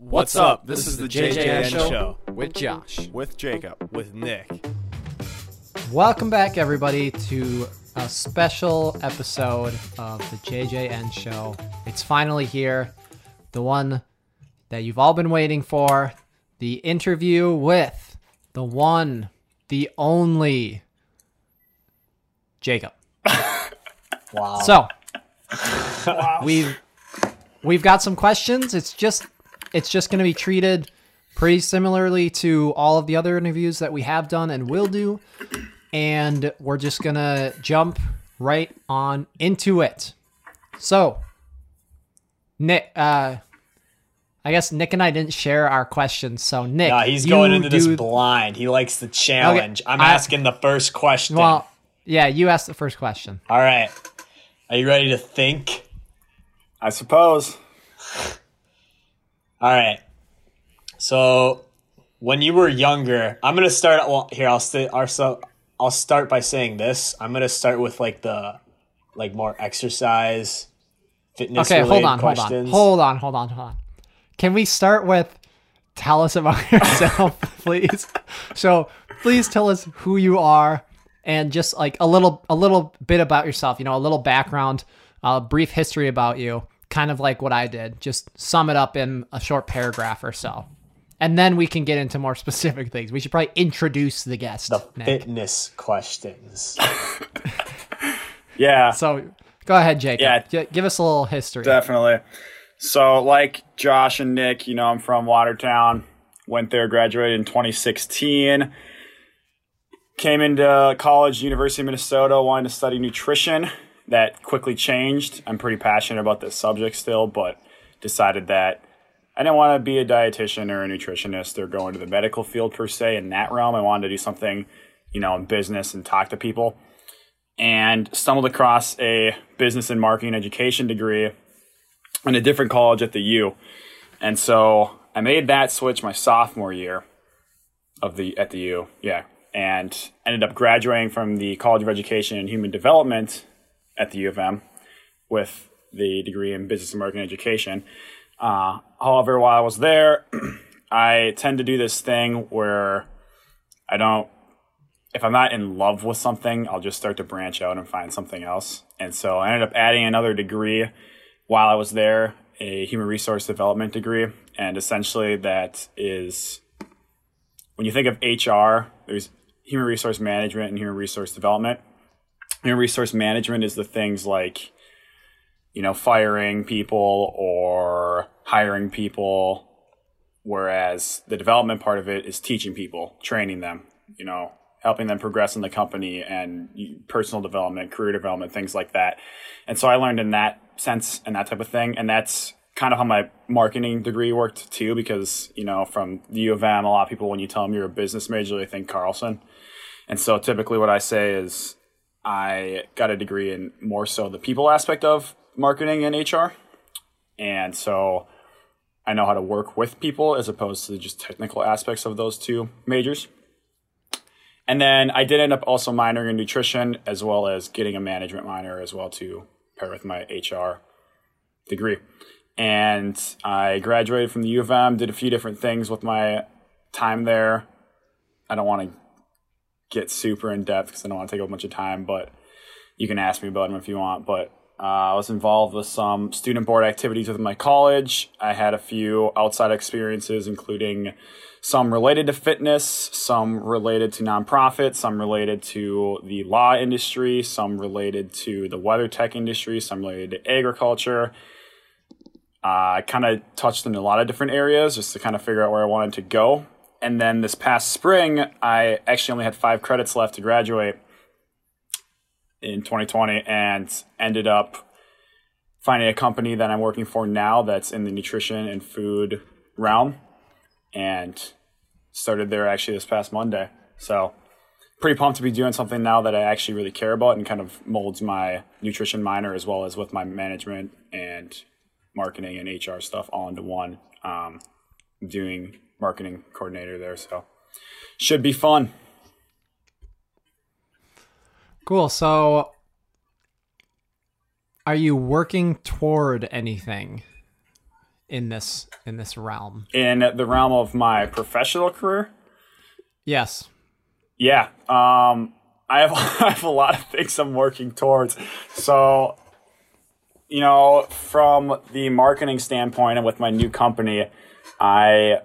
What's up? This is the JJN Show with Josh. with Jacob. with Nick. Welcome back, everybody, to a special episode of the JJN Show. It's finally here, the one that you've all been waiting for the interview with the one, the only Jacob. Wow. So, we've we've got some questions. It's just it's just going to be treated pretty similarly to all of the other interviews that we have done and will do, and we're just going to jump right on into it. So, Nick, uh, I guess Nick and I didn't share our questions. So, Nick, Nah, he's going into this blind. He likes the challenge. I'm I- asking the first question. Well, yeah, you asked the first question. All right. Are you ready to think? I suppose. All right. So, when you were younger, I'm gonna start. Well, here I'll st- I'll start by saying this. I'm gonna start with like the like more exercise, fitness. Okay, hold on, hold on, hold on, hold on, hold on. Can we start with tell us about yourself, please? So please tell us who you are and just like a little, a little bit about yourself. You know, a little background, a brief history about you, kind of like what I did. Just sum it up in a short paragraph or so, and then we can get into more specific things. We should probably introduce the guest. The Nick. fitness questions. Yeah, So go ahead, Jacob. Yeah. G- give us a little history. definitely. So, like Josh and Nick, you know, I'm from Watertown. Went there, graduated in 2016. Came into college, University of Minnesota, wanted to study nutrition. That quickly changed. I'm pretty passionate about this subject still, but decided that I didn't want to be a dietitian or a nutritionist or go into the medical field per se in that realm. I wanted to do something, you know, in business and talk to people. And stumbled across a business and marketing education degree in a different college at the U. And so I made that switch my sophomore year of the at the U. Yeah. And ended up graduating from the College of Education and Human Development at the U of M with the degree in business and marketing education. Uh, however, while I was there, I tend to do this thing where I don't, if I'm not in love with something, I'll just start to branch out and find something else. And so I ended up adding another degree while I was there, a human resource development degree. And essentially, that is when you think of HR, there's human resource management and human resource development. Human resource management is the things like, you know, firing people or hiring people, whereas the development part of it is teaching people, training them, you know, helping them progress in the company and personal development, career development, things like that. And so I learned in that sense and that type of thing. And that's kind of how my marketing degree worked too, because, you know, from the U of M, a lot of people, when you tell them you're a business major, they think Carlson. And so typically what I say is I got a degree in more so the people aspect of marketing and HR. And so I know how to work with people as opposed to just technical aspects of those two majors. And then I did end up also minoring in nutrition as well as getting a management minor as well to pair with my HR degree. And I graduated from the U of M, did a few different things with my time there. I don't want to get super in depth because I don't want to take a bunch of time, but you can ask me about them if you want. But uh, I was involved with some student board activities with my college. I had a few outside experiences, including some related to fitness, some related to nonprofit, some related to the law industry, some related to the weather tech industry, some related to agriculture. Uh, I kind of touched in a lot of different areas just to kind of figure out where I wanted to go. And then this past spring, I actually only had five credits left to graduate in 2020 and ended up finding a company that I'm working for now that's in the nutrition and food realm and started there actually this past Monday. So pretty pumped to be doing something now that I actually really care about and kind of molds my nutrition minor as well as with my management and marketing and HR stuff all into one. Um, doing marketing coordinator there, so should be fun. Cool. So, are you working toward anything in this in this realm? In the realm of my professional career, Yes. Yeah, um, I have I have a lot of things I'm working towards. So, you know, from the marketing standpoint and with my new company, I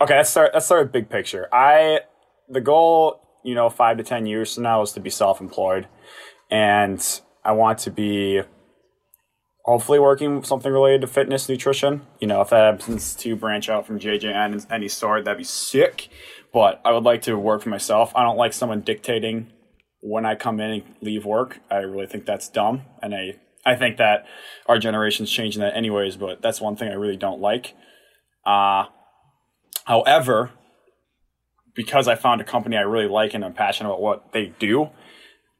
okay. Let's start. Let's start with big picture. I the goal, you know, five to ten years from now is to be self-employed, and I want to be hopefully working something related to fitness nutrition. You know, if that happens to branch out from JJN in any sort, that'd be sick. But I would like to work for myself. I don't like someone dictating when I come in and leave work. I really think that's dumb, and I I think that our generation's changing that anyways. But that's one thing I really don't like. Uh, however, because I found a company I really like and I'm passionate about what they do,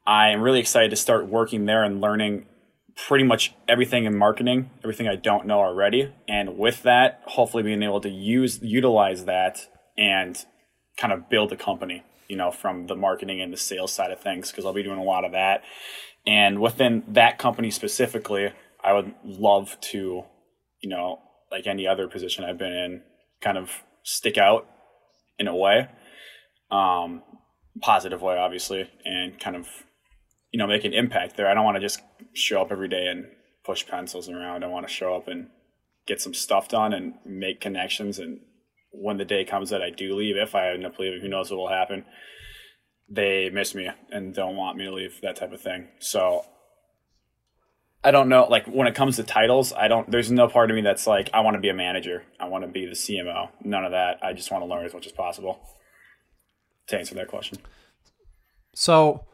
I am really excited to start working there and learning pretty much everything in marketing, everything I don't know already. And with that, hopefully being able to use utilize that and kind of build a company, you know, from the marketing and the sales side of things, because I'll be doing a lot of that. And within that company specifically, I would love to, you know, like any other position I've been in, kind of stick out in a way, um, positive way, obviously, and kind of, you know, make an impact there. I don't want to just show up every day and push pencils around. I want to show up and get some stuff done and make connections. And when the day comes that I do leave, if I end up leaving, who knows what will happen, they miss me and don't want me to leave, that type of thing. So I don't know. Like when it comes to titles, I don't. There's no part of me that's like I want to be a manager. I want to be the CMO. None of that. I just want to learn as much as possible. To answer that question. So,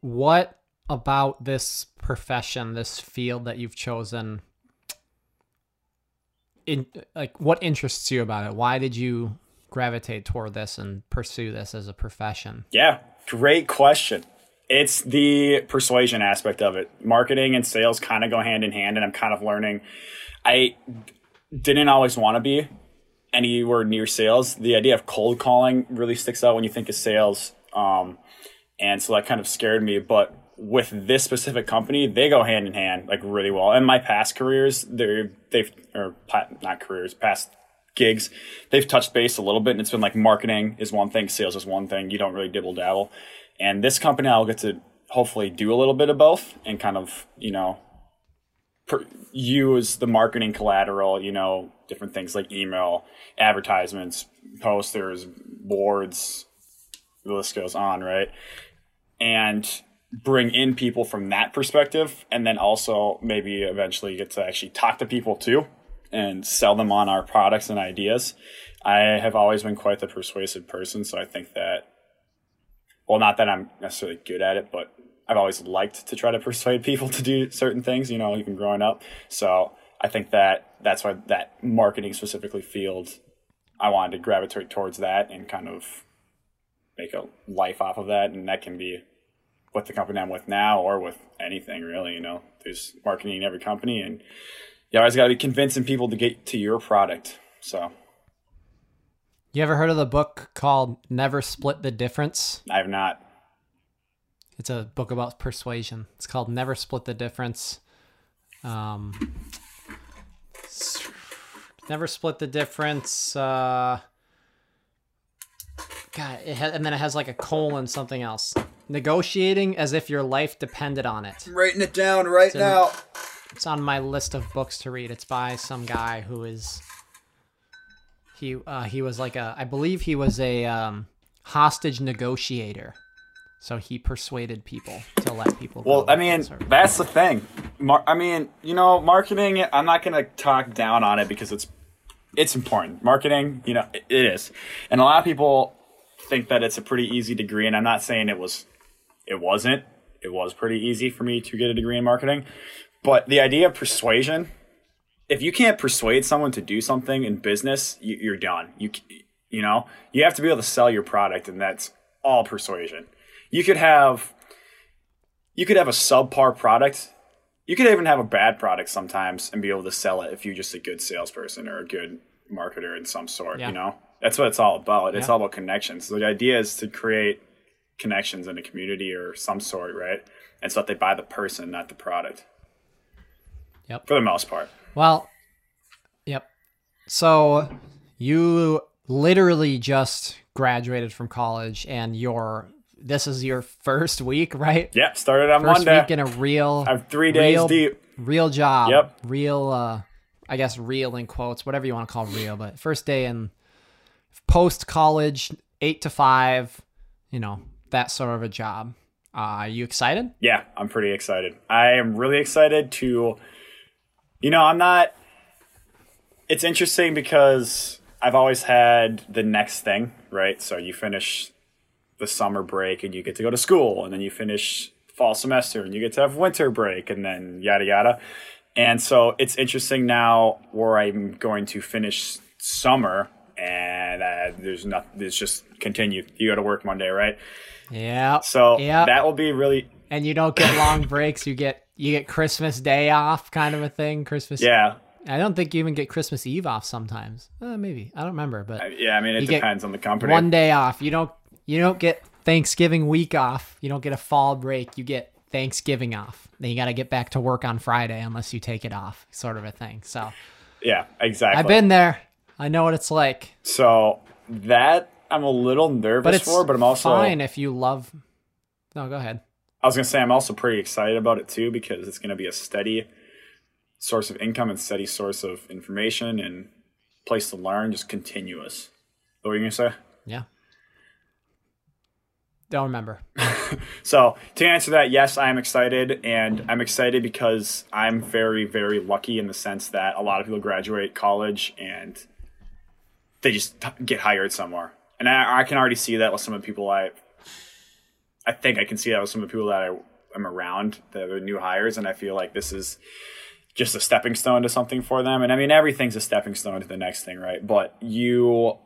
what about this profession, this field that you've chosen? In like, what interests you about it? Why did you gravitate toward this and pursue this as a profession? Yeah, great question. It's the persuasion aspect of it. Marketing and sales kind of go hand in hand, and I'm kind of learning. I didn't always want to be anywhere near sales. The idea of cold calling really sticks out when you think of sales. Um, and so that kind of scared me. But with this specific company, they go hand in hand like really well. And my past careers, they're they've or not careers, past gigs, they've touched base a little bit, and it's been like marketing is one thing, sales is one thing. You don't really dibble dabble. And this company, I'll get to hopefully do a little bit of both and kind of you know per, use the marketing collateral, you know, different things like email, advertisements, posters, boards, the list goes on, right? And bring in people from that perspective and then also maybe eventually get to actually talk to people too and sell them on our products and ideas. I have always been quite the persuasive person, so I think that well not that I'm necessarily good at it, but I've always liked to try to persuade people to do certain things, you know, even growing up. So I think that that's why that marketing specifically field I wanted to gravitate towards that and kind of make a life off of that and that can be with the company I'm with now or with anything really, you know. There's marketing in every company and you always gotta be convincing people to get to your product. So You ever heard of the book called Never Split the Difference? I have not. It's a book about persuasion. It's called Never Split the Difference. Um, Never Split the Difference. Uh, God, it ha- and then it has like a colon something else. Negotiating as if your life depended on it. I'm writing it down right in- now. It's on my list of books to read. It's by some guy who is he uh, he was like a I believe he was a um, hostage negotiator. So he persuaded people to let people go. Well, I mean, that's the thing. Mar- I mean, you know, marketing. I'm not gonna talk down on it because it's it's important. Marketing, you know, it, it is, and a lot of people think that it's a pretty easy degree. And I'm not saying it was. It wasn't. It was pretty easy for me to get a degree in marketing, but the idea of persuasion. If you can't persuade someone to do something in business, you, you're done. You you know you have to be able to sell your product, and that's all persuasion. You could have you could have a subpar product. You could even have a bad product sometimes and be able to sell it if you're just a good salesperson or a good marketer in some sort. Yeah. You know, that's what it's all about. It's Yeah. all about connections. So the idea is to create connections in a community or some sort, right? And so that they buy the person, not the product, Yep. for the most part. Well, yep. So you literally just graduated from college and your this is your first week, right? Yep, started on First Monday. week in a real I'm three days real, deep. real job. Yep. Real uh I guess real in quotes, whatever you want to call real, but first day in post college, eight to five, you know, that sort of a job. Uh, are you excited? Yeah, I'm pretty excited. I am really excited to, you know, I'm not. It's interesting because I've always had the next thing, right? So you finish the summer break and you get to go to school, and then you finish fall semester and you get to have winter break, and then yada yada. And so it's interesting now where I'm going to finish summer and uh, there's nothing, it's just continue. You go to work Monday, right? Yeah. So yeah. that will be really and you don't get long breaks. You get you get Christmas Day off, kind of a thing. Christmas. yeah. I don't think you even get Christmas Eve off sometimes. Uh, maybe I don't remember, but Yeah, I mean it depends on the company. one day off. You don't you don't get Thanksgiving week off. You don't get a fall break. You get Thanksgiving off. Then you got to get back to work on Friday unless you take it off, sort of a thing. So yeah, exactly. I've been there. I know what it's like. so that I'm a little nervous But it's for, but I'm also fine if you love. No, go ahead. I was gonna say I'm also pretty excited about it too because it's gonna be a steady source of income and steady source of information and place to learn, just continuous. What were you gonna say? Yeah. Don't remember. So to answer that, yes, I am excited, and I'm excited because I'm very, very lucky in the sense that a lot of people graduate college and they just get hired somewhere, and I, I can already see that with some of the people I, I think I can see that with some of the people that I am around, the, the new hires, and I feel like this is just a stepping stone to something for them. And I mean, everything's a stepping stone to the next thing, right? But you,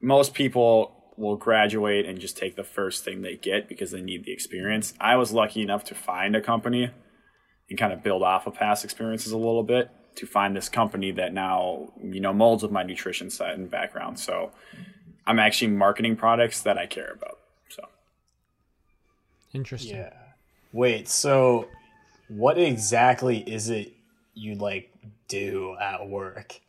most people will graduate and just take the first thing they get because they need the experience. I was lucky enough to find a company and kind of build off of past experiences a little bit to find this company that now, you know, molds with my nutrition side and background. So I'm actually marketing products that I care about. So Interesting. Yeah. Wait, so what exactly is it you like do at work?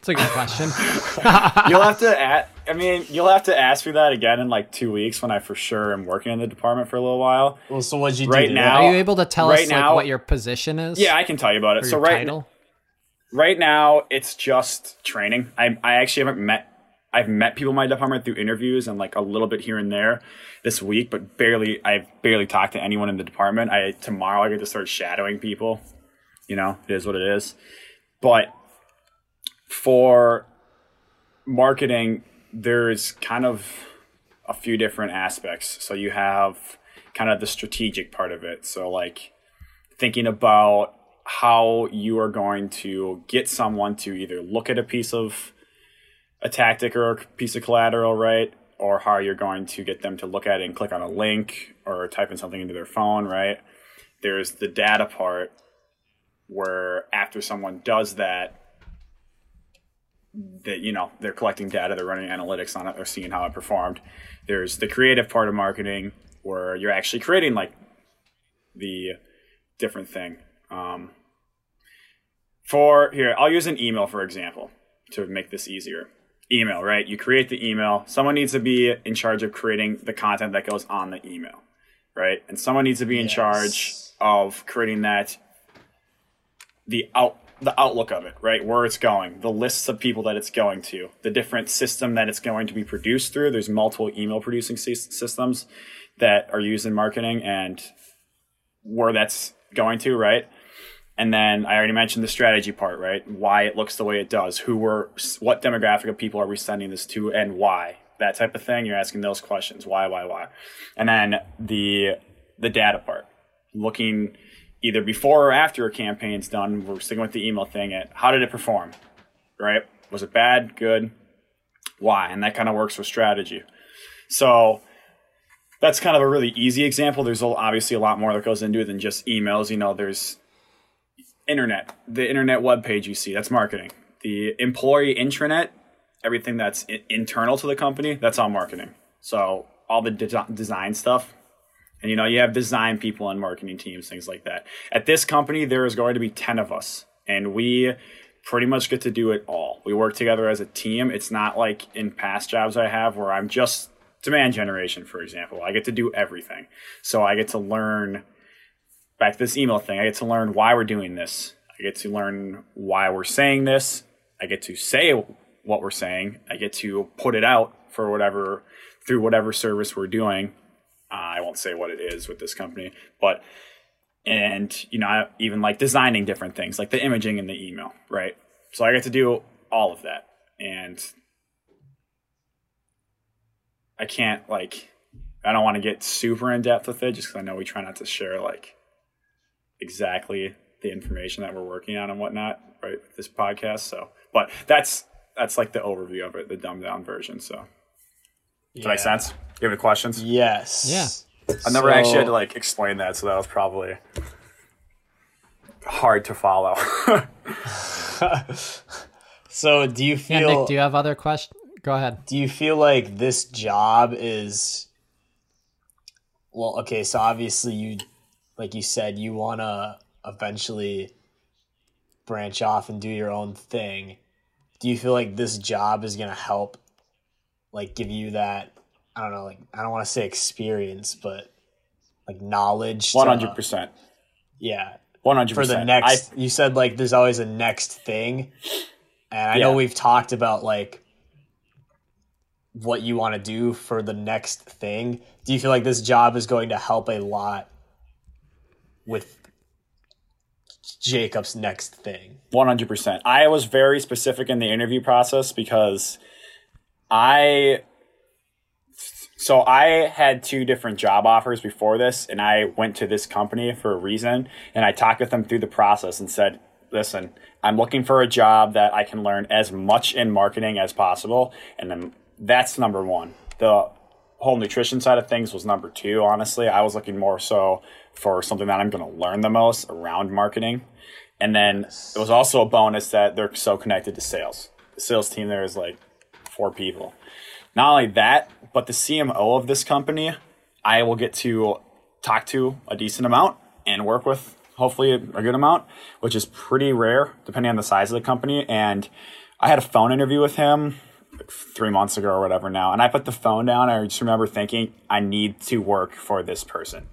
It's a good question. you'll have to ask, I mean, you'll have to ask me that again in like two weeks when I for sure am working in the department for a little while. Well, so what'd you do Right today? now- Are you able to tell Right us now- like what your position is? Yeah, I can tell you about it. So right title? right now it's just training. I I actually haven't met I've met people in my department through interviews and like a little bit here and there this week, but barely I've barely talked to anyone in the department. I tomorrow I get to start shadowing people. You know, it is what it is. But for marketing, there's kind of a few different aspects. So you have kind of the strategic part of it. So like thinking about how you are going to get someone to either look at a piece of a tactic or a piece of collateral, right? Or how you're going to get them to look at it and click on a link or type in something into their phone, right? There's the data part where after someone does that, that you know they're collecting data, they're running analytics on it, they're seeing how it performed. There's the creative part of marketing where you're actually creating like the different thing. Um, for here, I'll use an email for example to make this easier. Email, right? You create the email. Someone needs to be in charge of creating the content that goes on the email, right? And someone needs to be in Yes. charge of creating that the out the outlook of it, right? Where it's going, the lists of people that it's going to, the different system that it's going to be produced through. There's multiple email producing systems that are used in marketing and where that's going to, right? And then I already mentioned the strategy part, right? Why it looks the way it does, who we're, what demographic of people are we sending this to, and why? That type of thing. You're asking those questions. Why, why, why? And then the the data part, looking either before or after a campaign's done. We're sticking with the email thing. At how did it perform? Right? Was it bad? Good? Why? And that kind of works with strategy. So that's kind of a really easy example. There's obviously a lot more that goes into it than just emails. You know, there's internet, the internet web page you see, that's marketing. The employee intranet, everything that's I- internal to the company, that's all marketing. So all the de- design stuff, and you know, you have design people and marketing teams, things like that. At this company, there is going to be 10 of us, and we pretty much get to do it all. We work together as a team. It's not like in past jobs I have where I'm just demand generation, for example. I get to do everything. So I get to learn back to this email thing. I get to learn why we're doing this. I get to learn why we're saying this. I get to say what we're saying. I get to put it out for whatever through whatever service we're doing. Uh, I won't say what it is with this company, but and you know I even like designing different things like the imaging in the email, right? So I get to do all of that, and I can't like I don't want to get super in depth with it just because I know we try not to share like exactly the information that we're working on and whatnot, right? With this podcast, so but that's that's like the overview of it, the dumbed down version. So, does that make sense? You have any questions? Yes. Yeah. I never So- actually had to like explain that, so that was probably hard to follow. So do you Yeah, feel Nick, do you have other questions? Go ahead. do you feel like this job is well okay so obviously you like you said you want to eventually branch off and do your own thing. Do you feel like this job is going to help like give you that i don't know like i don't want to say experience but like knowledge One hundred percent. yeah. 100%. for the next you said like there's always a next thing. And i know we've talked about like what you want to do for the next thing. Do you feel like this job is going to help a lot with jacob's next thing One hundred percent. I was very specific in the interview process because I so I had two different job offers before this, and I went to this company for a reason, and I talked with them through the process and said, "Listen, I'm looking for a job that I can learn as much in marketing as possible, and then that's number one. The whole nutrition side of things was number two. Honestly, I was looking more so for something that I'm going to learn the most around marketing." And then it was also a bonus that they're so connected to sales. The sales team there is like four people. Not only that, but the CMO of this company, I will get to talk to a decent amount and work with hopefully a, good amount, which is pretty rare depending on the size of the company. And I had a phone interview with him like three months ago or whatever now, and I put the phone down. I just remember thinking, I need to work for this person.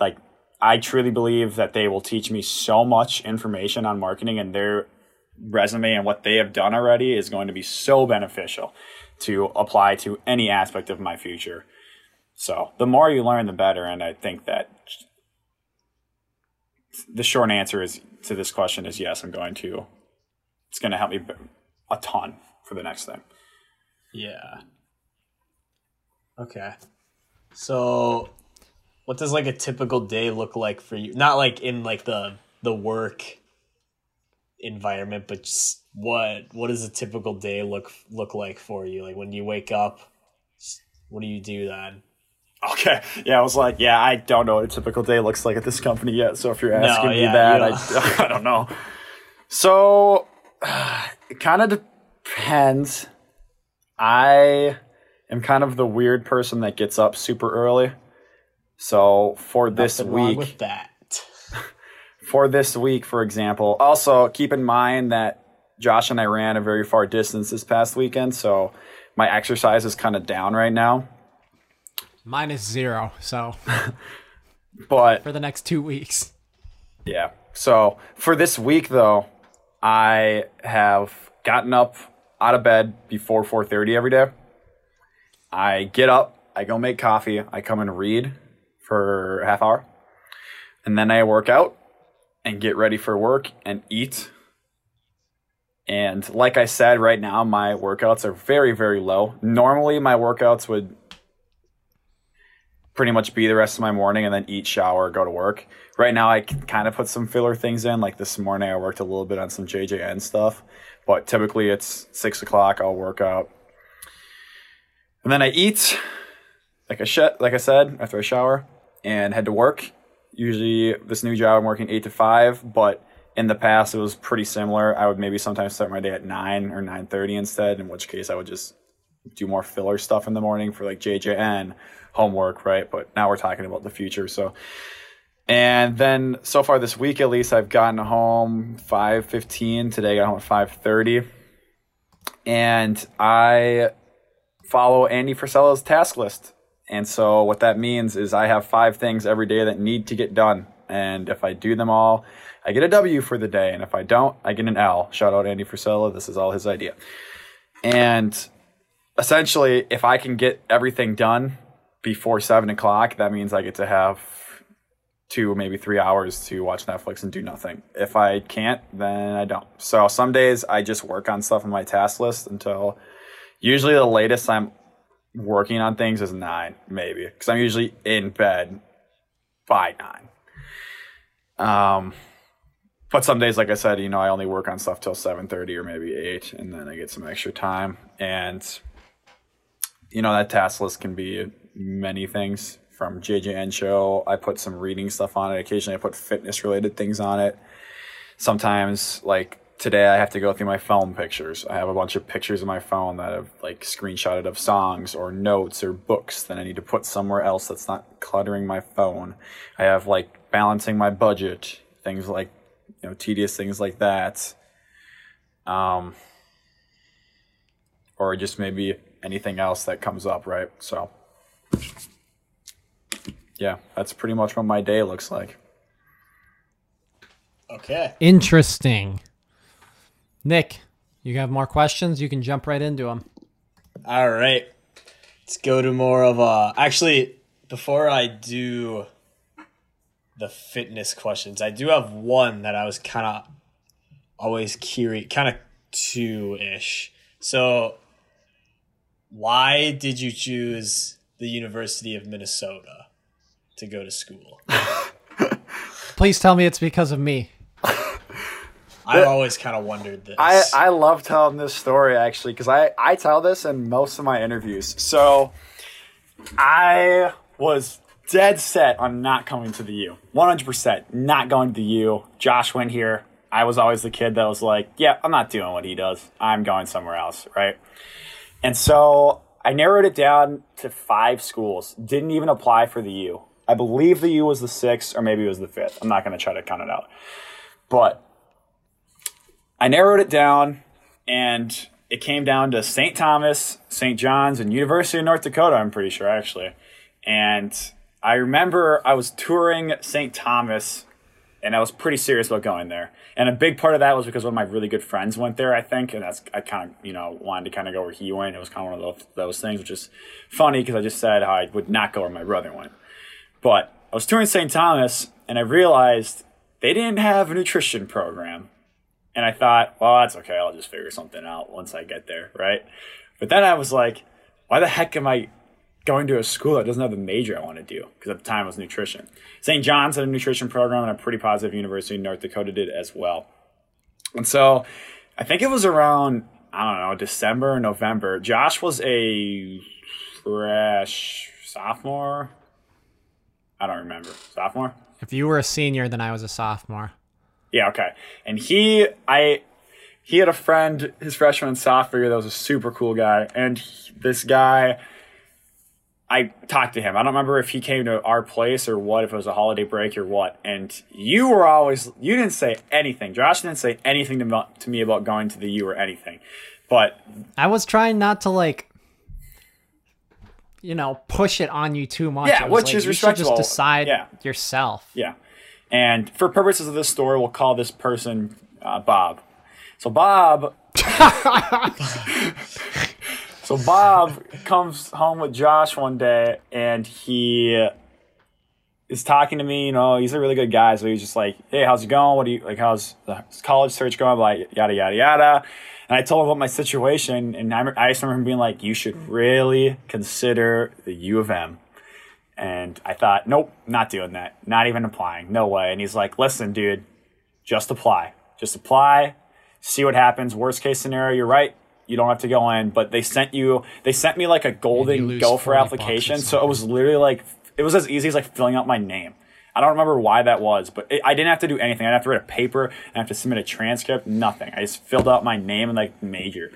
Like, I truly believe that they will teach me so much information on marketing and their resume and what they have done already is going to be so beneficial to apply to any aspect of my future. So the more you learn, the better. And I think that the short answer is to this question is yes, I'm going to. It's going to help me a ton for the next thing. yeah okay so what does like a typical day look like for you not like in like the the work environment but just what what does a typical day look look like for you like when you wake up what do you do then Okay. Yeah, I was like, yeah, I don't know what a typical day looks like at this company yet. So if you're asking me yeah, that, you I, I don't know. So it kind of depends. I am kind of the weird person that gets up super early. So for this Nothing wrong week, with that for this week, for example. Also, keep in mind that Josh and I ran a very far distance this past weekend, so my exercise is kind of down right now. Zero. So But for the next two weeks. yeah, so for this week though, I have gotten up out of bed before 4:30 every day. I get up, I go make coffee, I come and read for half hour, and then I work out and get ready for work and eat. And like I said, right now my workouts are very, very low. Normally my workouts would pretty much be the rest of my morning and then eat, shower, go to work. Right now I kind of put some filler things in. Like this morning I worked a little bit on some JJN stuff, but typically it's six o'clock. I'll work out, and then I eat. Like I sh- like I said, after I shower and head to work. Usually this new job I'm working eight to five, but in the past it was pretty similar. I would maybe sometimes start my day at nine or nine thirty instead. In which case I would just do more filler stuff in the morning for like JJN homework, right? But now we're talking about the future. So, And then so far this week, at least, I've gotten home five fifteen. Today, I got home at five thirty, and I follow Andy Frisella's task list. And so what that means is I have five things every day that need to get done, and if I do them all, I get a W for the day, and if I don't, I get an L. Shout out Andy Frisella. This is all his idea. And essentially, if I can get everything done before seven o'clock, that means I get to have two, maybe three hours to watch Netflix and do nothing. If I can't, then I don't. So some days I just work on stuff on my task list until usually the latest I'm working on things is nine, maybe, because I'm usually in bed by nine. Um, but some days, like I said, you know, I only work on stuff till seven thirty or maybe eight, and then I get some extra time. And you know, that task list can be many things from JJN show. I put some reading stuff on it. Occasionally, I put fitness related things on it. Sometimes, like today, I have to go through my phone pictures. I have a bunch of pictures of my phone that have like screenshotted of songs or notes or books that I need to put somewhere else that's not cluttering my phone. I have like balancing my budget, things like you know tedious things like that. Um, or just maybe anything else that comes up, right? So yeah, that's pretty much what my day looks like. Okay. Interesting. Nick, you have more questions? You can jump right into them. All right. Let's go to more of a. Actually, before I do the fitness questions, I do have one that I was kind of always curious, kind of two ish. So, why did you choose the University of Minnesota to go to school? Please tell me it's because of me. I've always kind of wondered this. I, I love telling this story actually because I, I tell this in most of my interviews. So I was dead set on not coming to the U. 100% not going to the U. Josh went here. I was always the kid that was like, yeah, I'm not doing what he does. I'm going somewhere else, right? And so I narrowed it down to five schools. Didn't even apply for the U. I believe the U was the sixth or maybe it was the fifth. I'm not going to try to count it out. But I narrowed it down and it came down to St. Thomas, St. John's, and University of North Dakota, I'm pretty sure actually. And I remember I was touring St. Thomas and I was pretty serious about going there. And a big part of that was because one of my really good friends went there, I think, and that's I kind of you know wanted to kind of go where he went. It was kind of one of those, those things, which is funny because I just said how I would not go where my brother went. But I was touring St. Thomas, and I realized they didn't have a nutrition program, and I thought, well, that's okay. I'll just figure something out once I get there, right? But then I was like, why the heck am I going to a school that doesn't have the major I want to do because at the time it was nutrition. St. John's had a nutrition program, and I'm pretty positive University of North Dakota did as well. And so I think it was around, I don't know, December, November. Josh was a fresh sophomore. I don't remember. Sophomore? If you were a senior, then I was a sophomore. Yeah, okay. And he, I, he had a friend his freshman and sophomore year that was a super cool guy, and he, this guy I talked to him. I don't remember if he came to our place or what, if it was a holiday break or what. And you were always, you didn't say anything. Josh didn't say anything to, me, to me about going to the U or anything. But I was trying not to like, you know, push it on you too much. Yeah, which like, is you should respectable. Just decide Yeah. yourself. yeah. And for purposes of this story, we'll call this person uh, Bob. So Bob. so Bob comes home with Josh one day, and he is talking to me. You know, he's a really good guy. So he's just like, "Hey, how's it going? What do you like? How's the college search going?" Like yada yada yada. And I told him about my situation, and I, I just remember him being like, "You should really consider the U of M." And I thought, nope, not doing that. Not even applying. No way. And he's like, listen, dude, just apply. Just apply. See what happens. Worst case scenario, you're right. You don't have to go in. But they sent you, they sent me like a golden gopher 40 bucks or application. So it was literally like, it was as easy as like filling out my name. I don't remember why that was, but it, I didn't have to do anything. I didn't have to write a paper. I have to submit a transcript. Nothing. I just filled out my name and like major.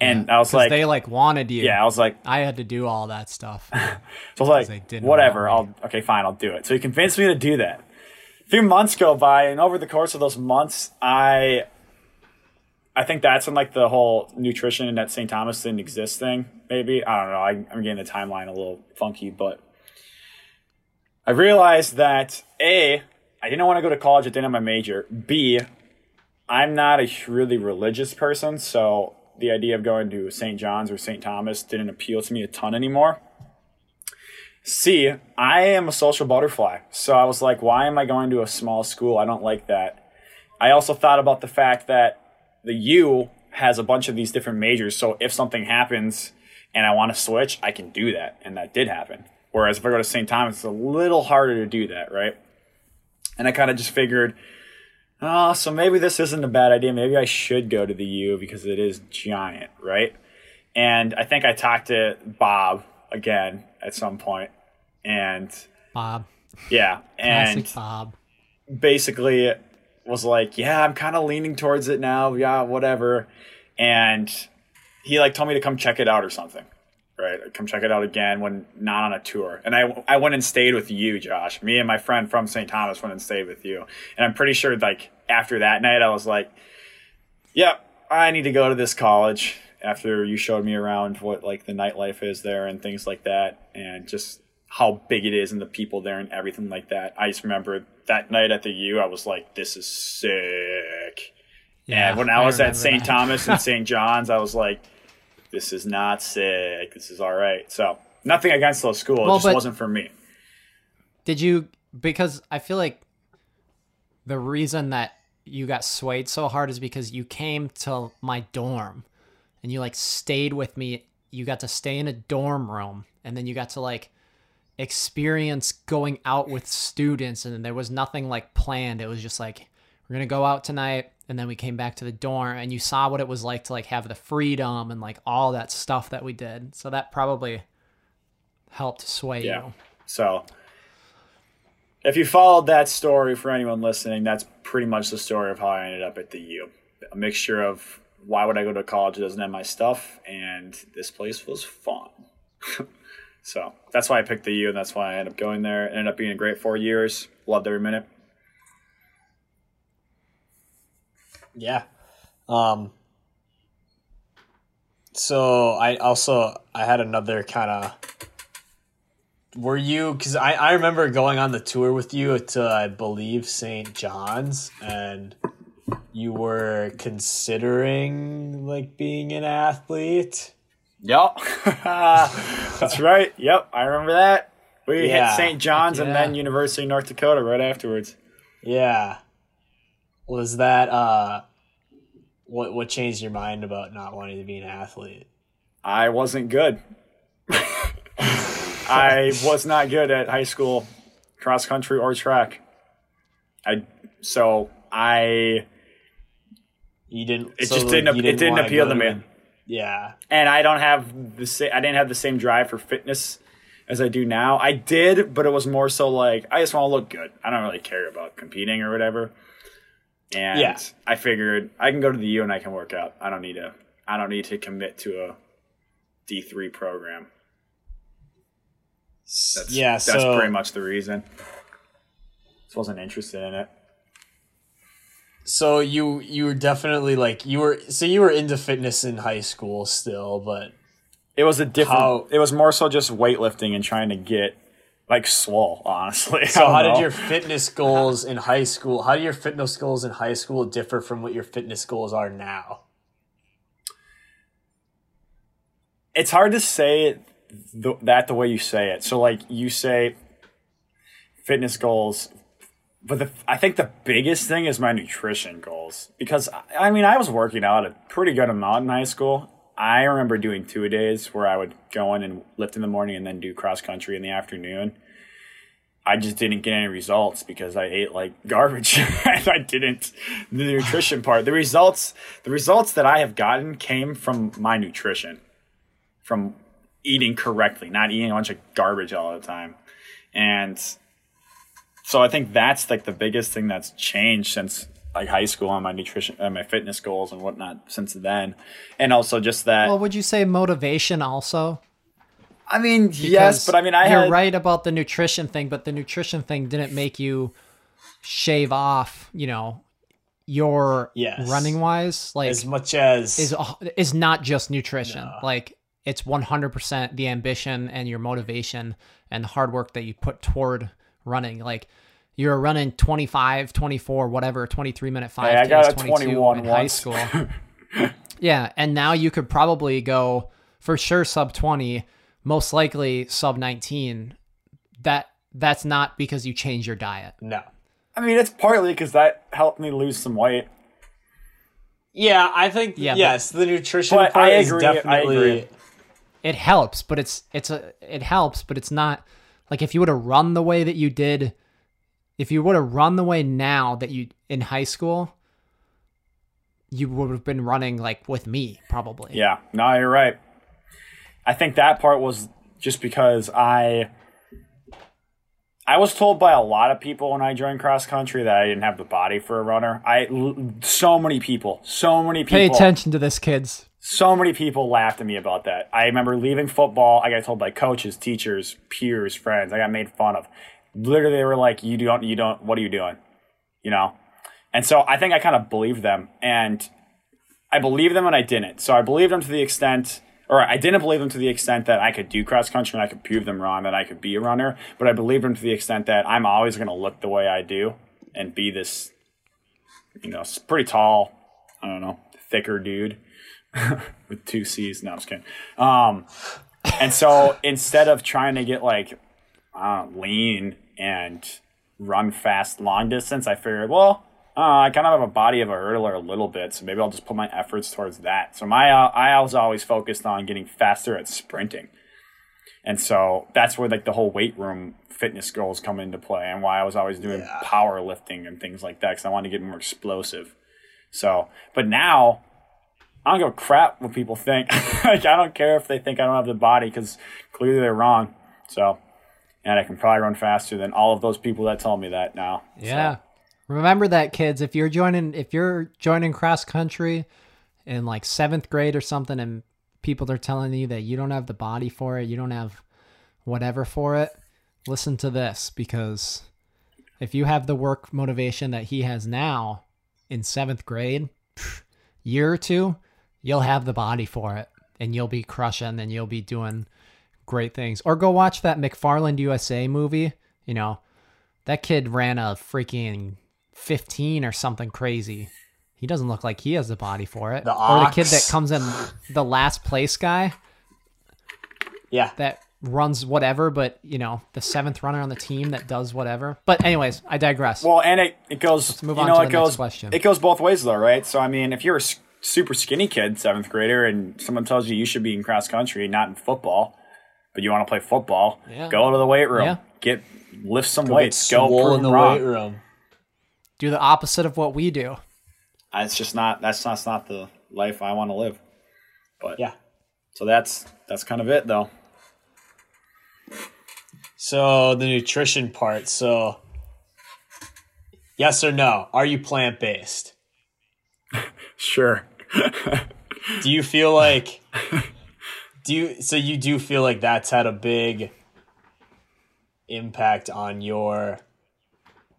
And I was like, they like wanted you. yeah, I was like, I had to do all that stuff. So I was they like, whatever, I'll okay, fine, I'll do it. So he convinced me to do that. A few months go by, and over the course of those months, I I think that's when like the whole nutrition at St. Thomas didn't exist thing. Maybe I don't know. I, I'm getting the timeline a little funky, but I realized that a I didn't want to go to college. I didn't have my major. B I'm not a really religious person, so the idea of going to St. John's or St. Thomas didn't appeal to me a ton anymore. C, I am a social butterfly. So I was like, why am I going to a small school? I don't like that. I also thought about the fact that the U has a bunch of these different majors. So if something happens and I want to switch, I can do that. And that did happen. Whereas if I go to St. Thomas, it's a little harder to do that, right? And I kind of just figured, oh, so maybe this isn't a bad idea. Maybe I should go to the U because it is giant, right? And I think I talked to Bob again at some point, and Bob. Yeah, and Classic Bob. basically was like, "Yeah, I'm kind of leaning towards it now. Yeah, whatever." And he like told me to come check it out or something. Right, come check it out again when not on a tour. And I I went and stayed with you, Josh. Me and my friend from St. Thomas went and stayed with you. And I'm pretty sure like after that night, I was like, "Yep, I need to go to this college." After you showed me around what like the nightlife is there and things like that, and just how big it is and the people there and everything like that. I just remember that night at the U, I was like, "This is sick." Yeah, and when I was at St. Thomas and St. John's, I was like, "This is not sick. This is all right." So nothing against those schools, Well, it just wasn't for me. Did you? Because I feel like the reason that you got swayed so hard is because you came to my dorm and you like stayed with me. You got to stay in a dorm room and then you got to like experience going out with students and there was nothing like planned. It was just like we're going to go out tonight and then we came back to the dorm and you saw what it was like to like have the freedom and like all that stuff that we did. So that probably helped sway Yeah. you. So if you followed that story for anyone listening, that's pretty much the story of how I ended up at the U. A mixture of why would I go to college that doesn't have my stuff, and this place was fun. so that's why I picked the U, and that's why I ended up going there. It ended up being a great four years. Loved every minute. Yeah. Um so I also I had another kind of were you cuz I I remember going on the tour with you to I believe St. John's and you were considering like being an athlete. Yep, that's right. Yep, I remember that. We Yeah. hit St. John's and then University of North Dakota right afterwards. Yeah. Was that uh what what changed your mind about not wanting to be an athlete? I wasn't good. I was not good at high school cross country or track. I so I You didn't It so, just didn't- you it didn't appeal to me. an- Yeah. and I don't have the same I didn't have the same drive for fitness as I do now. I did, but it was more so like I just want to look good. I don't really care about competing or whatever. And Yeah. I figured I can go to the U and I can work out. I don't need to I don't need to commit to a D three program. That's, yeah, that's so pretty much the reason. Just wasn't interested in it. so you you were definitely like you were so you were into fitness in high school still, but It was a different. How- it was more so just weightlifting and trying to get like swole. Honestly. so how did your fitness goals in high school? How do your fitness goals in high school differ from what your fitness goals are now? It's hard to say it th- that the way you say it. So like you say fitness goals, but the, I think the biggest thing is my nutrition goals because I mean I was working out a pretty good amount in high school. I remember doing two days where I would go in and lift in the morning and then do cross country in the afternoon. I just didn't get any results because I ate like garbage. I didn't the nutrition part. The results the results that I have gotten came from my nutrition. From eating correctly, not eating a bunch of garbage all the time. And so I think that's like the biggest thing that's changed since like high school on my nutrition and my fitness goals and whatnot since then. And also just that Well, would you say motivation also? I mean, yes, but I mean I you're had right about the nutrition thing, but the nutrition thing didn't make you shave off, you know, your Yes. running wise, like as much as is uh, is not just nutrition. Like it's 100% the ambition and your motivation and the hard work that you put toward running. Like you're running 25, 24, whatever, 23 minute 5 Hey, I got a 22 21 in high school. yeah, and now you could probably go for sure sub 20, most likely sub 19. That that's not because you change your diet. no. I mean, it's partly because that helped me lose some weight. Yeah, I think Yeah, but- yes, the nutrition But part I is agree, I definitely agree. it helps, but it's it's a it helps, but it's not like if you would have run the way that you did, if you would have run the way now that you in high school, you would have been running like with me probably. Yeah, no, you're right. I think that part was just because I I was told by a lot of people when I joined cross country that I didn't have the body for a runner. I so many people, so many people, Pay attention to this, kids. so many people laughed at me about that. I remember leaving football. I got told by coaches, teachers, peers, friends. I got made fun of. Literally, they were like, "You don't, you don't. What are you doing?" You know. And so I think I kind of believed them, and I believed them and I didn't. So I believed them to the extent, or I didn't believe them to the extent that I could do cross country and I could prove them wrong that I could be a runner. But I believed them to the extent that I'm always going to look the way I do and be this, you know, pretty tall. I don't know, thicker dude with two C's. No, I'm just kidding. Um, and so instead of trying to get like uh, lean and run fast long distance, I figured, well, uh, I kind of have a body of a hurdler a little bit, so maybe I'll just put my efforts towards that. So my uh, I was always focused on getting faster at sprinting, and so that's where like the whole weight room fitness goals come into play, and why I was always doing powerlifting and things like that because I wanted to get more explosive. So, but now I don't give a crap what people think. like I don't care if they think I don't have the body because clearly they're wrong. So, and I can probably run faster than all of those people that tell me that now. Yeah. Remember that kids, if you're joining if you're joining cross country in like 7th grade or something and people are telling you that you don't have the body for it, you don't have whatever for it, listen to this because if you have the work motivation that he has now in 7th grade, year or two, you'll have the body for it and you'll be crushing and you'll be doing great things. Or go watch that McFarland USA movie, you know, that kid ran a freaking 15 or something crazy. He doesn't look like he has the body for it. The or the kid that comes in the last place guy yeah. that runs whatever, but you know, the seventh runner on the team that does whatever. But anyways, I digress. Well, and it, it goes. move you on know, to it the next goes. question. It goes both ways, though, right? So, I mean, if you're a super skinny kid, seventh grader, and someone tells you you should be in cross country, not in football, but you want to play football, Yeah. go to the weight room, Yeah. get lift some Go weights, get go swole in the wrong. weight room. Do the opposite of what we do. It's just not. That's not, that's not the life I want to live. But Yeah. so that's that's kind of it, though. So the nutrition part. So yes or no? Are you plant based? Sure. Do you feel like do you so you do feel like that's had a big impact on your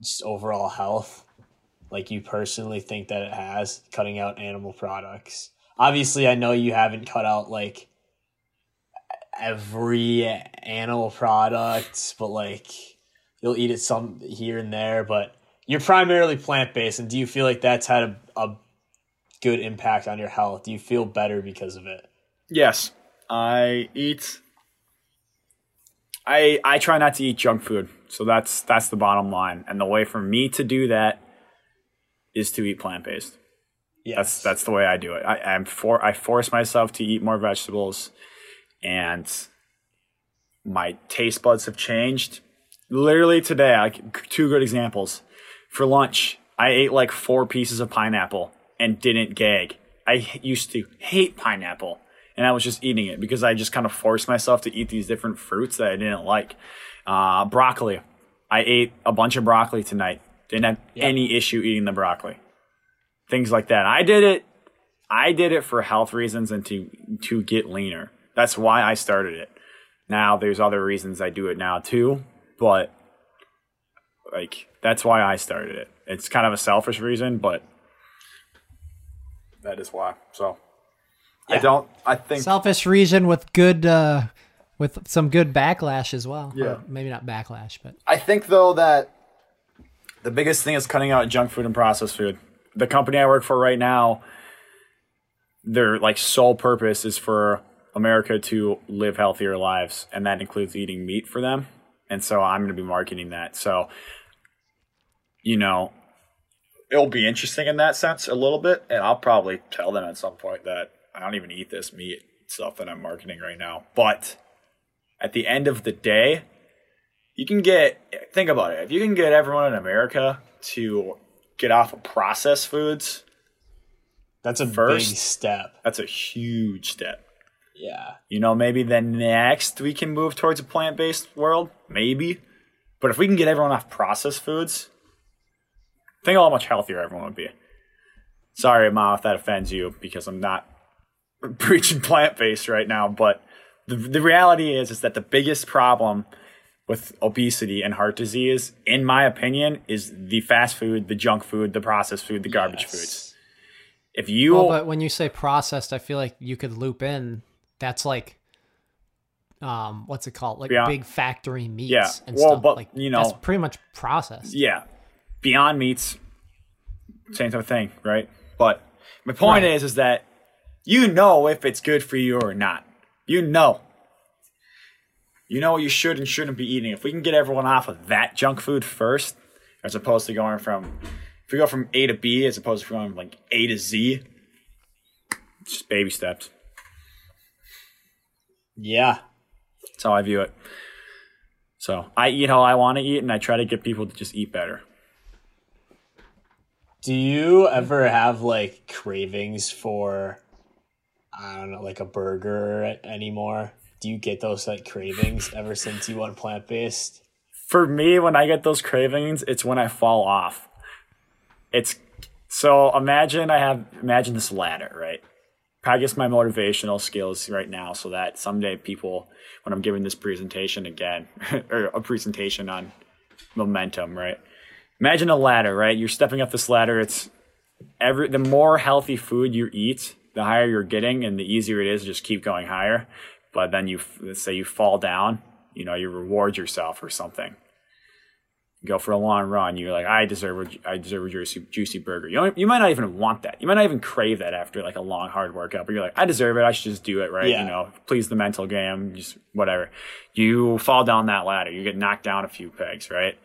just overall health? Like you personally think that it has cutting out animal products. Obviously, I know you haven't cut out like every animal product, but like you'll eat it some here and there, but you're primarily plant based and do you feel like that's had a, a good impact on your health? Do you feel better because of it? Yes, I eat. I I try not to eat junk food, so that's that's the bottom line. And the way for me to do that is to eat plant based. Yes. That's that's the way I do it. I, I'm for I force myself to eat more vegetables, and my taste buds have changed. Literally today, like two good examples. For lunch, I ate like four pieces of pineapple and didn't gag. I used to hate pineapple, and I was just eating it because I just kind of forced myself to eat these different fruits that I didn't like. Uh, broccoli, I ate a bunch of broccoli tonight. Didn't have any issue eating the broccoli things like that. I did it. I did it for health reasons and to to get leaner. That's why I started it. Now there's other reasons I do it now too, but Like that's why I started it. It's kind of a selfish reason, but that is why. So I don't. I think Selfish reason with good, uh, with some good backlash as well. Yeah. Or maybe not backlash, but I think though that the biggest thing is cutting out junk food and processed food. The company I work for right now, their like sole purpose is for America to live healthier lives, and that includes eating meat for them. And so I'm going to be marketing that. So, you know, it'll be interesting in that sense a little bit, and I'll probably tell them at some point that I don't even eat this meat stuff that I'm marketing right now. But at the end of the day, you can get think about it if you can get everyone in america to get off of processed foods That's a First- big step. that's a huge step Yeah. you know maybe then next we can move towards a plant-based world maybe but if we can get everyone off processed foods think of how much healthier everyone would be sorry mom if that offends you because i'm not preaching plant-based right now but the, the reality is is that the biggest problem with obesity and heart disease, in my opinion, is the fast food, the junk food, the processed food, the garbage Yes. foods. If you well, but when you say processed, I feel like you could loop in. That's like, um, what's it called? Like big factory meats. Yeah. And Well, stuff. but, like, you know- that's pretty much processed. yeah, Beyond Meats, same type of thing, right? But my point Right. is, is that you know if it's good for you or not. You know. You know what you should and shouldn't be eating. If we can get everyone off of that junk food first, as opposed to going from, if we go from A to B, as opposed to going like A to Z, just baby steps. Yeah. That's how I view it. So I eat how I want to eat, and I try to get people to just eat better. Do you ever have like cravings for I don't know, like a burger anymore? Do you get those like cravings ever since you went plant based? For me, when I get those cravings, it's when I fall off. It's so imagine I have imagine this ladder, right? Practice my motivational skills right now so that someday people, when I'm giving this presentation again, or a presentation on momentum, right? Imagine a ladder, right? You're stepping up this ladder. It's every the more healthy food you eat, the higher you're getting, and the easier it is to just keep going higher. But then you let's say you fall down, you know, you reward yourself or something. Go for a long run. You're like, I deserve a, I deserve a juicy, juicy burger. You know, you might not even want that. You might not even crave that after like a long hard workout. But you're like, I deserve it. I should just do it, right? Yeah. You know, please the mental game, just whatever. You fall down that ladder. You get knocked down a few pegs, right?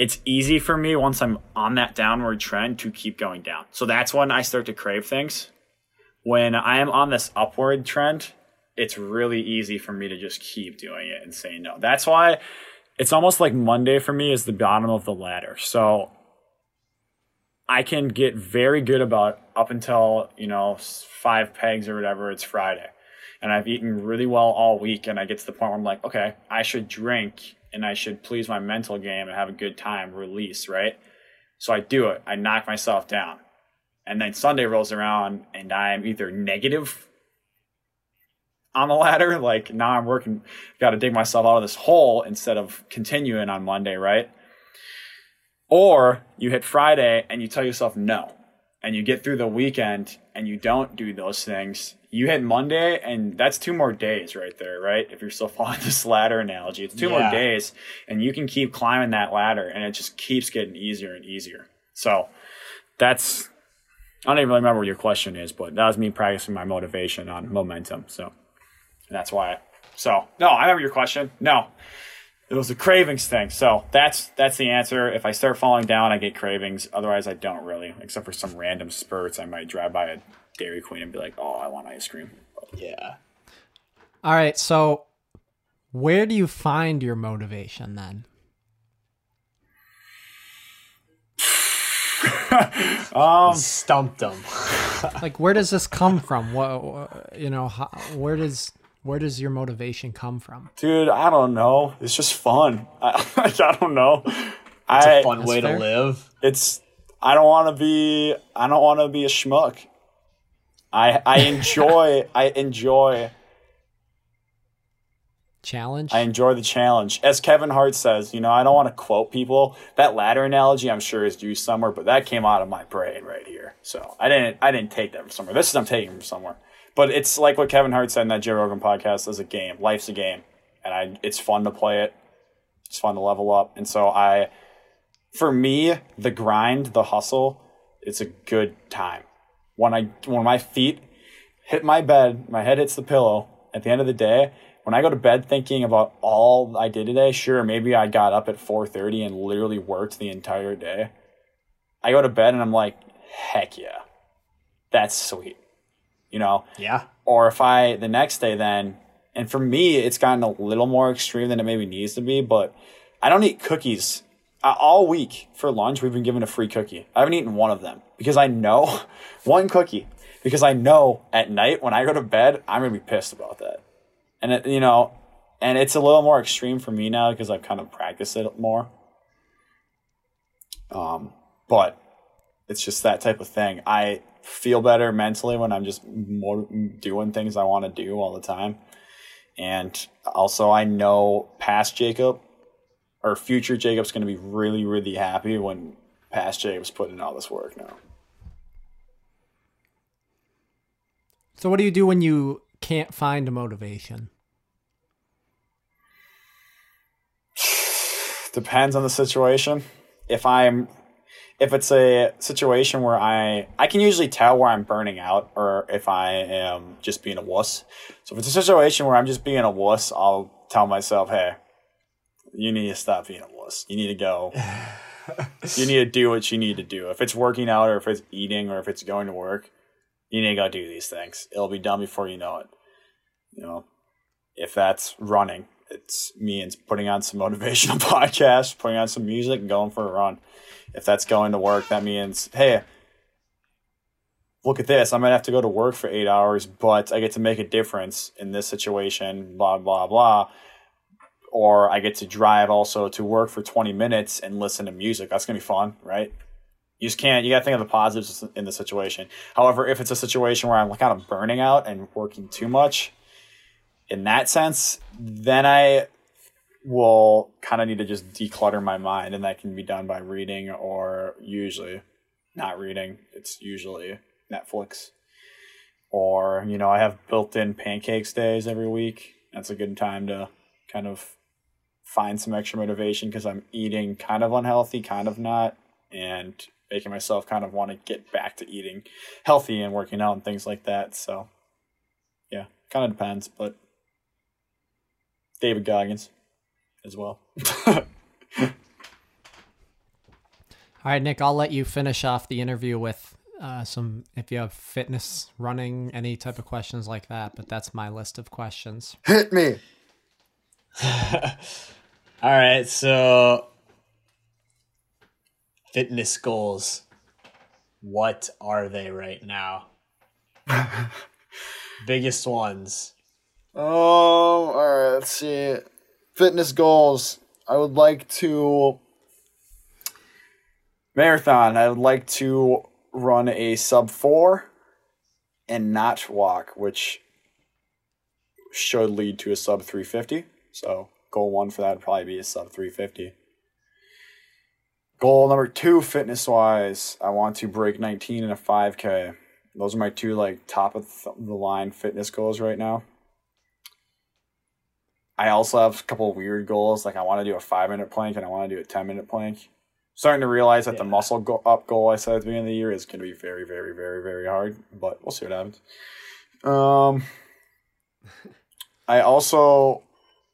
it's easy for me once I'm on that downward trend to keep going down. So that's when I start to crave things. When I am on this upward trend, it's really easy for me to just keep doing it and say no. That's why it's almost like Monday for me is the bottom of the ladder. So I can get very good about up until, you know, five pegs or whatever, it's Friday. And I've eaten really well all week. And I get to the point where I'm like, okay, I should drink and I should please my mental game and have a good time, release, right? So I do it. I knock myself down. And then Sunday rolls around and I'm either negative on the ladder, like now I'm working, got to dig myself out of this hole instead of continuing on Monday, right? Or you hit Friday and you tell yourself no, and you get through the weekend and you don't do those things. You hit Monday, and that's two more days right there, right? If you're still following this ladder analogy, it's two more days, and you can keep climbing that ladder, and it just keeps getting easier and easier. So that's I don't even really remember what your question is, but that was me practicing my motivation on momentum. So that's why. So no, I remember your question. No, it was a cravings thing. So that's that's the answer. If I start falling down, I get cravings. Otherwise, I don't really, except for some random spurts. I might drive by a Dairy Queen and be like, "Oh, I want ice cream." Yeah. All right, so where do you find your motivation then? Um, stumped them. Like, where does this come from? What, what- you know, how, where does where does your motivation come from? Dude, I don't know. It's just fun. I, I don't know. It's I, a fun way fair. to live. it's I don't want to be I don't want to be a schmuck. I I enjoy I enjoy challenge. I enjoy the challenge. As Kevin Hart says, you know, I don't want to quote people. That ladder analogy, I'm sure, is used somewhere, but that came out of my brain right here. So I didn't, I didn't take that from somewhere. This is I'm taking from somewhere. But it's like what Kevin Hart said in that Joe Rogan podcast: "As a game. Life's a game, and I, it's fun to play it. It's fun to level up. And so I, for me, the grind, the hustle, it's a good time. When I, when my feet hit my bed, my head hits the pillow. At the end of the day, when I go to bed thinking about all I did today, sure, maybe I got up at 4:30 and literally worked the entire day. I go to bed and I'm like, heck yeah. That's sweet. You know? Yeah. Or if I the next day then and for me it's gotten a little more extreme than it maybe needs to be, but I don't eat cookies uh, all week for lunch. We've been given a free cookie. I haven't eaten one of them because I know one cookie because I know at night when I go to bed I'm gonna be pissed about that and it, you know, and it's a little more extreme for me now because I've kind of practiced it more. Um, but it's just that type of thing. I feel better mentally when I'm just more doing things I want to do all the time, and also I know past Jacob or future Jacob's going to be really, really happy when past Jacob's putting in all this work now. So, what do you do when you can't find motivation? Depends on the situation. If I'm if it's a situation where I I can usually tell where I'm burning out or if I am just being a wuss. So if it's a situation where I'm just being a wuss, I'll tell myself, "Hey, you need to stop being a wuss. You need to go. you need to do what you need to do. If it's working out or if it's eating or if it's going to work, you need to go do these things. It'll be done before you know it. You know, if that's running, it means putting on some motivational podcasts, putting on some music, and going for a run. If that's going to work, that means, hey, look at this. I might have to go to work for eight hours, but I get to make a difference in this situation, blah, blah, blah. Or I get to drive also to work for 20 minutes and listen to music. That's going to be fun, right? You just can't, you got to think of the positives in the situation. However, if it's a situation where I'm kind of burning out and working too much, in that sense, then I will kind of need to just declutter my mind, and that can be done by reading or usually not reading. It's usually Netflix. Or, you know, I have built in pancakes days every week. That's a good time to kind of find some extra motivation because I'm eating kind of unhealthy, kind of not, and making myself kind of want to get back to eating healthy and working out and things like that. So, yeah, kind of depends, but David Goggins as well. All right, Nick, I'll let you finish off the interview with uh, some, if you have fitness, running, any type of questions like that. But that's my list of questions. Hit me. All right, so fitness goals. What are they right now? Biggest ones. Oh, all right. Let's see. Fitness goals. I would like to marathon. I would like to run a sub four and not walk, which should lead to a sub three fifty. So goal one for that would probably be a sub three fifty. Goal number two, fitness wise, I want to break nineteen in a five k. Those are my two like top of the line fitness goals right now. I also have a couple weird goals. Like I want to do a five minute plank and I want to do a ten minute plank. Starting to realize that yeah. the muscle go- up goal I set at the beginning of the year is going to be very, very, very, very hard. But we'll see what happens. Um, I also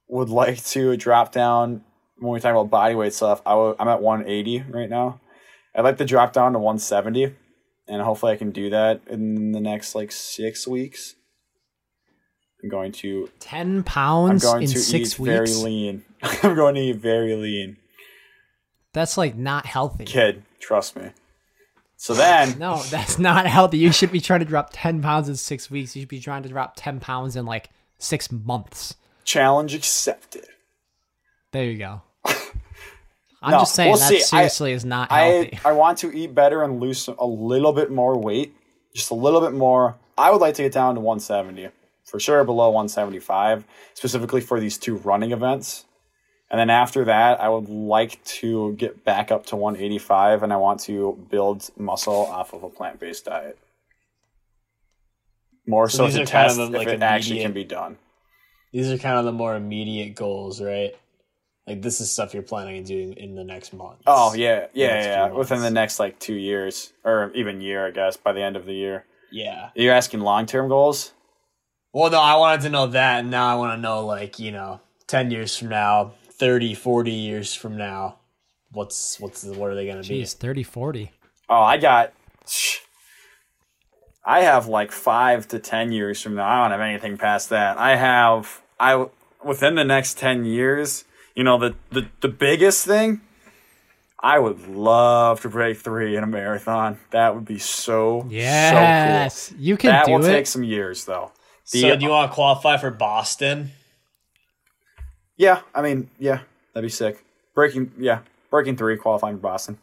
would like to drop down when we talk about body weight stuff. i w- I'm at 180 right now. I'd like to drop down to 170, and hopefully I can do that in the next like six weeks. I'm going to ten pounds I'm going in to six eat weeks. Very lean. I'm going to eat very lean. That's like not healthy. Kid, trust me. So then, no, that's not healthy. You should be trying to drop ten pounds in six weeks. You should be trying to drop ten pounds in like six months. Challenge accepted. There you go. I'm no, just saying we'll that see. seriously I, is not healthy. I, I want to eat better and lose a little bit more weight, just a little bit more. I would like to get down to 170. for sure below 175, specifically for these two running events. And then after that, I would like to get back up to 185 and I want to build muscle off of a plant based diet. More So so, these to are kind test of, if like, it actually can be done. These are kind of the more immediate goals, right? Like this is stuff you're planning on doing in the next month. Oh, yeah. Yeah, next few yeah. Within the next like two years or even year, I guess, by the end of the year. Yeah. You're asking long term goals? Well, no, I wanted to know that, and now I want to know, like, you know, 10 years from now, 30, 40 years from now, what's, what's, the, what are they going to be? Jeez, 30, 40. Oh, I got. I have like five to ten years from now. I don't have anything past that. I have I within the next ten years. You know the the the biggest thing. I would love to break three in a marathon. That would be so Yes, so cool. you can That do will it. take some years though. The- So, do you want to qualify for Boston? yeah, I mean, yeah, that'd be sick. Breaking, yeah, breaking three, qualifying for Boston.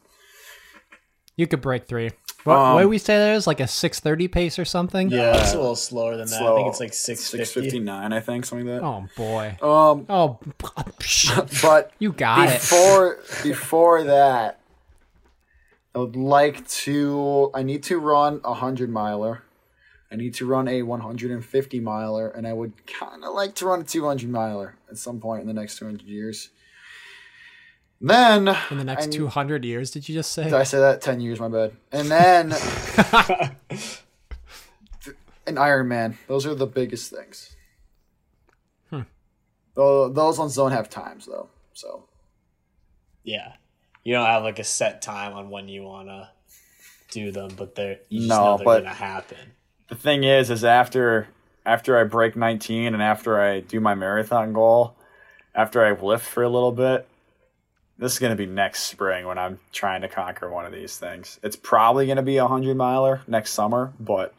You could break three. What, Um, what do we say there is like a 630 pace or something? Yeah, it's a little slower than that. I think it's like 650. six fifty nine. I think something like that. Oh boy. Um, Oh, but you got it. before before that i would like to i need to run a 100 miler i need to run a 150 miler and i would kind of like to run a 200 miler at some point in the next 200 years then In the next I- 200 years, did you just say? did i say that 10 years my bad and then an iron man those are the biggest things Hmm. Those ones don't have times though so Yeah. You don't have like a set time on when you want to do them, but they're, you just No, know they're but- going to happen. the thing is is after after i break 19 and after i do my marathon goal after i lift for a little bit this is going to be next spring when i'm trying to conquer one of these things it's probably going to be a 100 miler next summer but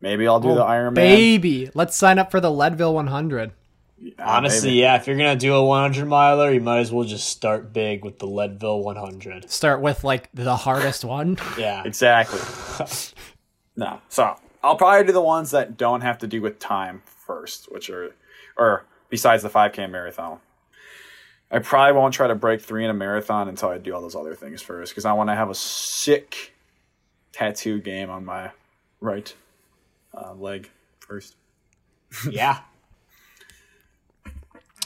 maybe i'll do the iron man Baby, let's sign up for the Leadville 100. Honestly, yeah, if you're going to do a 100 miler, you might as well just start big with the Leadville 100. Start with like the hardest one. Yeah. exactly no so i'll probably do the ones that don't have to do with time first which are or besides the 5k marathon I probably won't try to break three in a marathon until I do all those other things first because I want to have a sick tattoo game on my right uh, leg first. yeah.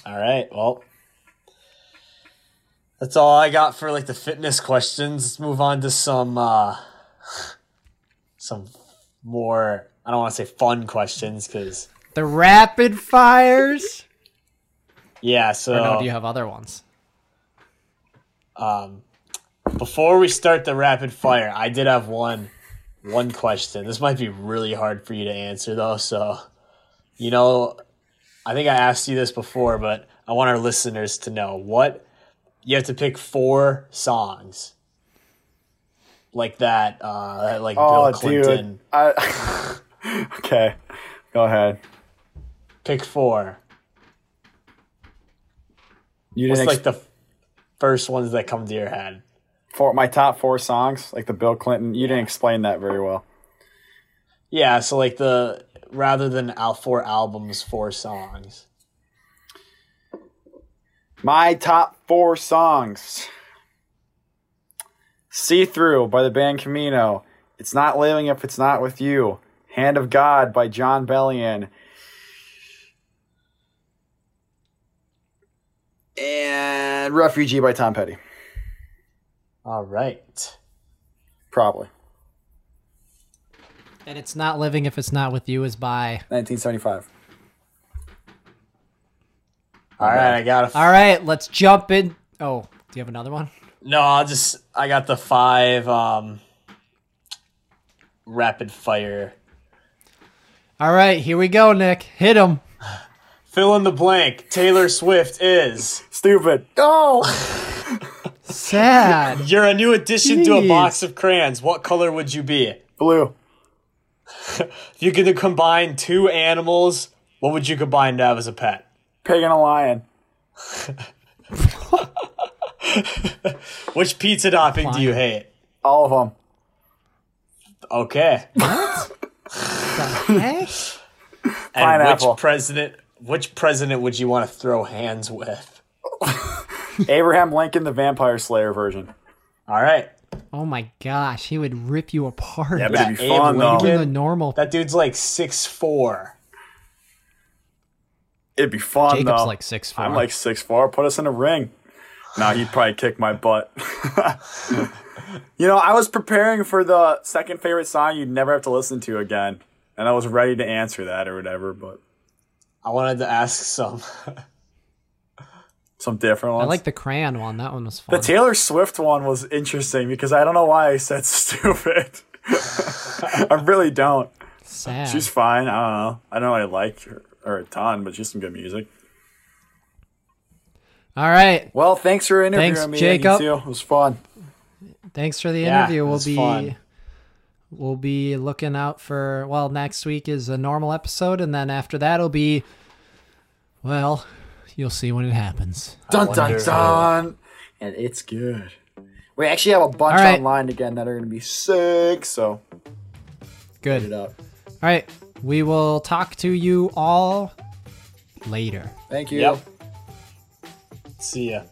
All right. Well, that's all I got for like the fitness questions. Let's move on to some uh some more I don't want to say fun questions cuz The rapid fires. Yeah, so Or no, do you have other ones? um before we start the rapid fire, I did have one one question. This might be really hard for you to answer though, so you know, I think I asked you this before, but I want our listeners to know what you have to pick four songs like that, uh, that, like Oh, Bill Clinton. dude. I, okay, go ahead. Pick four. You What's didn't like ex- the first ones that come to your head? for my top four songs, like the Bill Clinton. You didn't explain that very well. Yeah, so like the rather than al- four albums, four songs. My top four songs. See Through by the band Camino. It's Not Living If It's Not With You. Hand of God by Jon Bellion. And Refugee by Tom Petty. All right. Probably. And it's not living if it's not with you is by. 1975. All right, I got a. All right, let's jump in. Oh, do you have another one? No, I'll just. I got the five um, rapid fire. All right, here we go, Nick. Hit him. Fill in the blank. Taylor Swift is. Stupid. Oh! Sad. You're a new addition to a box of crayons. What color would you be? Blue. If you could combine two animals, what would you combine to have as a pet? Pig and a lion. Which pizza topping do you hate? All of them. Okay. Heck? And Pineapple. which president? Which president would you want to throw hands with? Abraham Lincoln, the Vampire Slayer version. All right, Oh my gosh, he would rip you apart. Yeah, but it'd be fun though. Lincoln. Even the normal. that dude's like six four. It'd be fun Jacob's though. like six four. I'm like six four. Put us in a ring. Nah, he'd probably kick my butt. you know, I was preparing for the second favorite song you'd never have to listen to again, and I was ready to answer that or whatever, but I wanted to ask some. some different ones. I like the crayon one. That one was fun. the. Taylor Swift one was interesting because I don't know why I said stupid. I really don't. Sad. She's fine. I don't know. I don't know. I like her, her a ton, but she's some good music. All right. Well, thanks for interviewing Thanks, me, Jacob. It was fun. Thanks for the Yeah, interview. we'll be fun. We'll be looking out for well, next week is a normal episode and then after that it'll be well, you'll see when it happens. Dun dun wonder- dun. And it's good. We actually have a bunch All right. online again that are going to be sick. So Good. it up. All right. We will talk to you all later. Thank you. Yep. See ya.